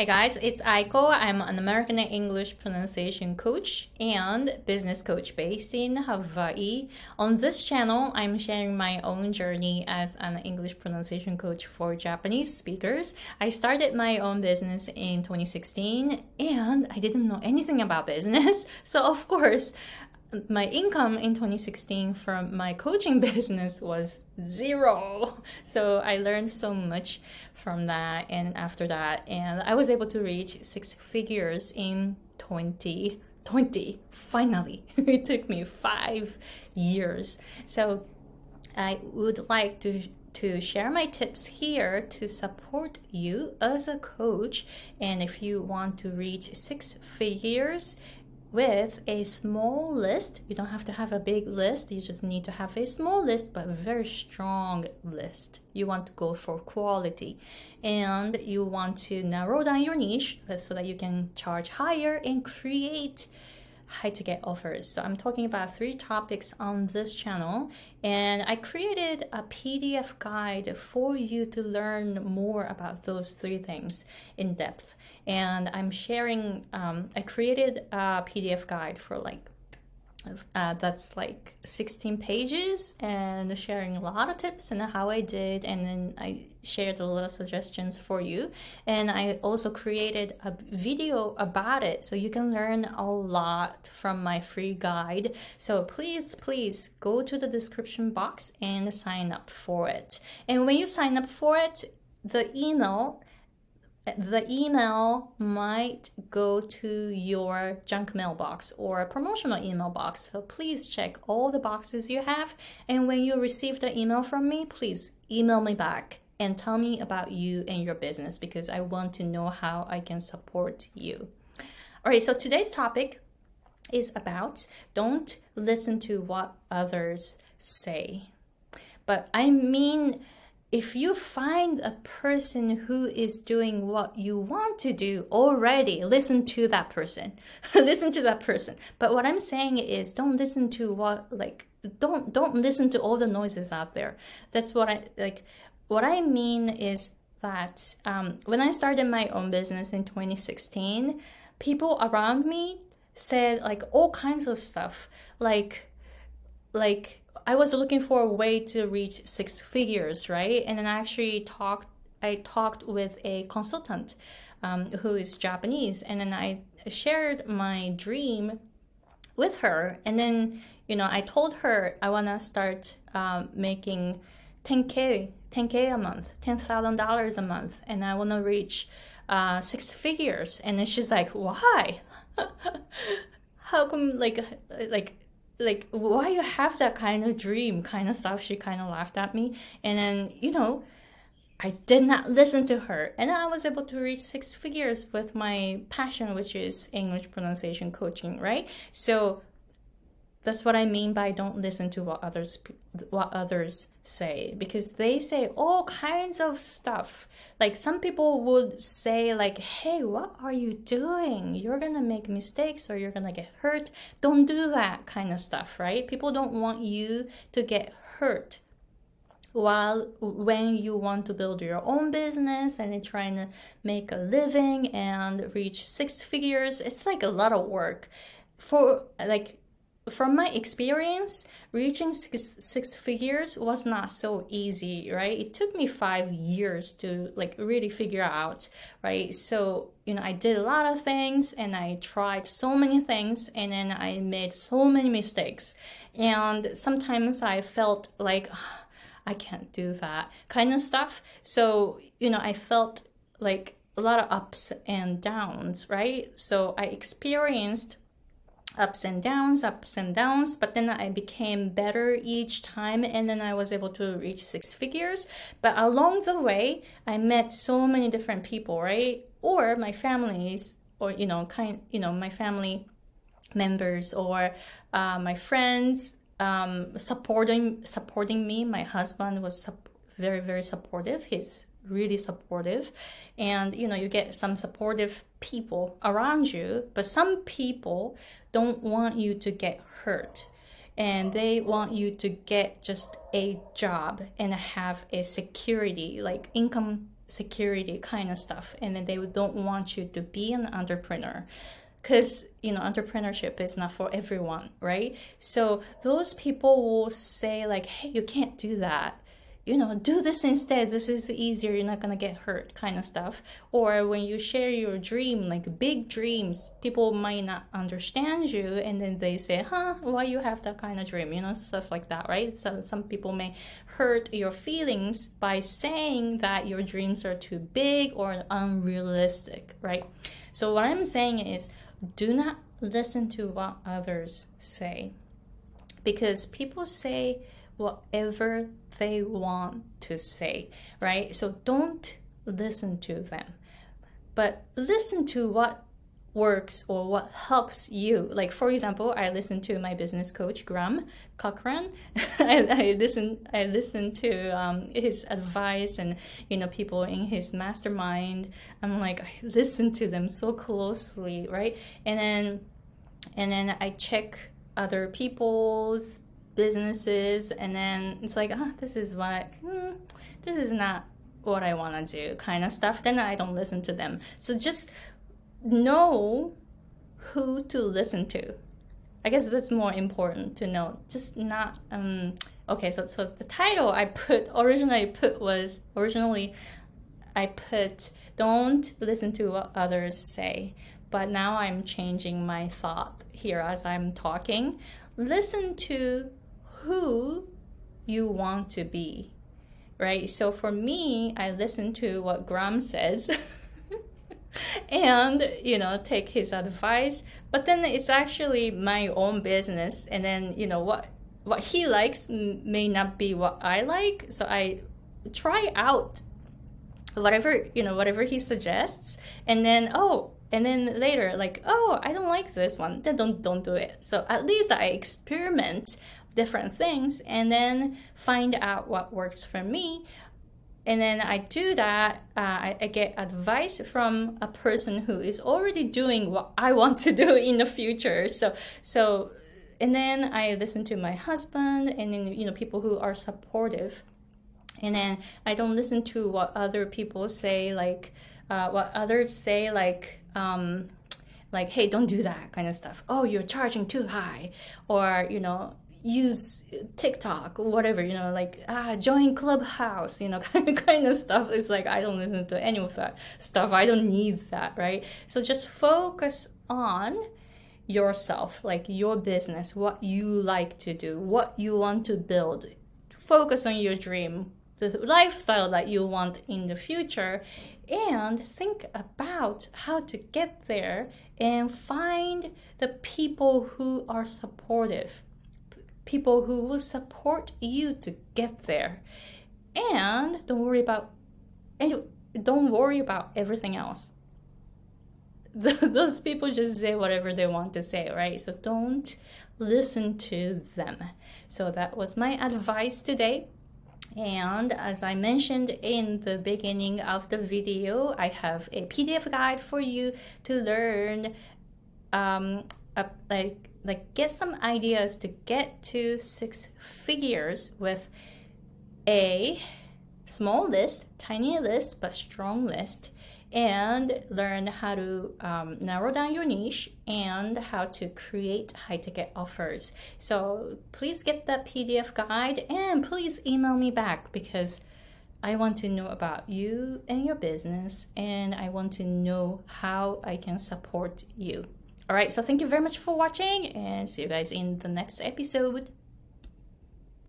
Hey guys, it's Aiko. I'm an American English pronunciation coach and business coach based in Hawaii. On this channel, I'm sharing my own journey as an English pronunciation coach for Japanese speakers. I started my own business in 2016 and I didn't know anything about business. So, of course, my income in 2016 from my coaching business was zero. So I learned so much from that and after that and I was able to reach six figures in 2020 finally. it took me 5 years. So I would like to to share my tips here to support you as a coach and if you want to reach six figures with a small list. You don't have to have a big list, you just need to have a small list, but a very strong list. You want to go for quality and you want to narrow down your niche uh, so that you can charge higher and create high ticket offers. So I'm talking about three topics on this channel and I created a PDF guide for you to learn more about those three things in depth. And I'm sharing, um, I created a PDF guide for like uh, that's like 16 pages and sharing a lot of tips and how I did and then I shared a little suggestions for you. And I also created a video about it so you can learn a lot from my free guide. So please please go to the description box and sign up for it. And when you sign up for it the email the email might go to your junk mailbox or a promotional email box. So please check all the boxes you have. And when you receive the email from me, please email me back and tell me about you and your business because I want to know how I can support you. All right, so today's topic is about don't listen to what others say. But I mean, if you find a person who is doing what you want to do already, listen to that person. listen to that person. But what I'm saying is don't listen to what like don't don't listen to all the noises out there. That's what I like what I mean is that um, when I started my own business in 2016, people around me said like all kinds of stuff like like I was looking for a way to reach six figures, right? And then I actually talked. I talked with a consultant um, who is Japanese, and then I shared my dream with her. And then you know I told her I wanna start um, making 10k 10k a month, ten thousand dollars a month, and I wanna reach uh, six figures. And then she's like, why? How come like like like why you have that kind of dream kind of stuff? She kind of laughed at me. And then you know i did not listen to her. And i was able to reach six figures with my passion which is english pronunciation coaching right? So that's what I mean by don't listen to what others what others say because they say all kinds of stuff. Like some people would say like, "Hey, what are you doing? You're going to make mistakes or you're going to get hurt. Don't do that." kind of stuff, right? People don't want you to get hurt while when you want to build your own business and trying to make a living and reach six figures it's like a lot of work for like from my experience, reaching six, six figures was not so easy, right? It took me five years to like really figure out, right? So, you know, I did a lot of things and I tried so many things and then I made so many mistakes. And sometimes I felt like, oh, I can't do that kind of stuff. So, you know, I felt like a lot of ups and downs, right? So I experienced ups and downs, ups and downs, but then I became better each time and then I was able to reach six figures. But along the way, I met so many different people, right? Or my families, or you know, kind, you know, my family members or uh, my friends um, supporting supporting me. My husband was very very supportive. He's really supportive. And you know you get some supportive people around you but some people don't want you to get hurt. And they want you to get just a job and have a security like income security kind of stuff. And then they don't want you to be an entrepreneur. Because you know entrepreneurship is not for everyone right? So those people will say like hey you can't do that you know, do this instead. This is easier. You're not going to get hurt, kind of stuff. Or when you share your dream, like big dreams, people might not understand you. And then they say, huh, why you have that kind of dream? You know, stuff like that, right? So some people may hurt your feelings by saying that your dreams are too big or unrealistic, right? So what I'm saying is do not listen to what others say because people say whatever they want to say, right? So don't listen to them, but listen to what works or what helps you. Like for example, I listen to my business coach Graham Cochran. I, I listen I listen to um, his advice and you know people in his mastermind. I'm like I listen to them so closely, right? And then and then I check other people's businesses and then it's like oh this is what hmm, this is not what i want to do kind of stuff. Then i don't listen to them. So just know who to listen to. I guess that's more important to know. Just not um okay so so the title i put originally put was originally i put don't listen to what others say. But now i'm changing my thought here as i'm talking. Listen to who you want to be, right? So for me, I listen to what Graham says. and you know take his advice. But then it's actually my own business. And then you know what what he likes may not be what i like. So i try out whatever you know whatever he suggests. And then oh and then later like oh i don't like this one. Then don't don't do it. So at least i experiment different things and then find out what works for me. And then i do that uh, I, get advice from a person who is already doing what i want to do in the future. So so and then i listen to my husband and then you know people who are supportive. And then i don't listen to what other people say like uh, what others say like um, like hey don't do that kind of stuff. Oh you're charging too high or you know use TikTok or whatever, you know, like ah, join Clubhouse, you know, kind of kind of stuff. It's like I don't listen to any of that stuff. I don't need that, right? So just focus on yourself, like your business, what you like to do, what you want to build. Focus on your dream, the lifestyle that you want in the future, and think about how to get there and find the people who are supportive people who will support you to get there. And don't worry about and don't worry about everything else. Those people just say whatever they want to say, right? So don't listen to them. So that was my advice today. And as I mentioned in the beginning of the video, I have a PDF guide for you to learn um, a, like like get some ideas to get to six figures with a small list, tiny list, but strong list, and learn how to um, narrow down your niche and how to create high ticket offers. So please get that PDF guide and please email me back because I want to know about you and your business and I want to know how I can support you. All right, so thank you very much for watching and see you guys in the next episode.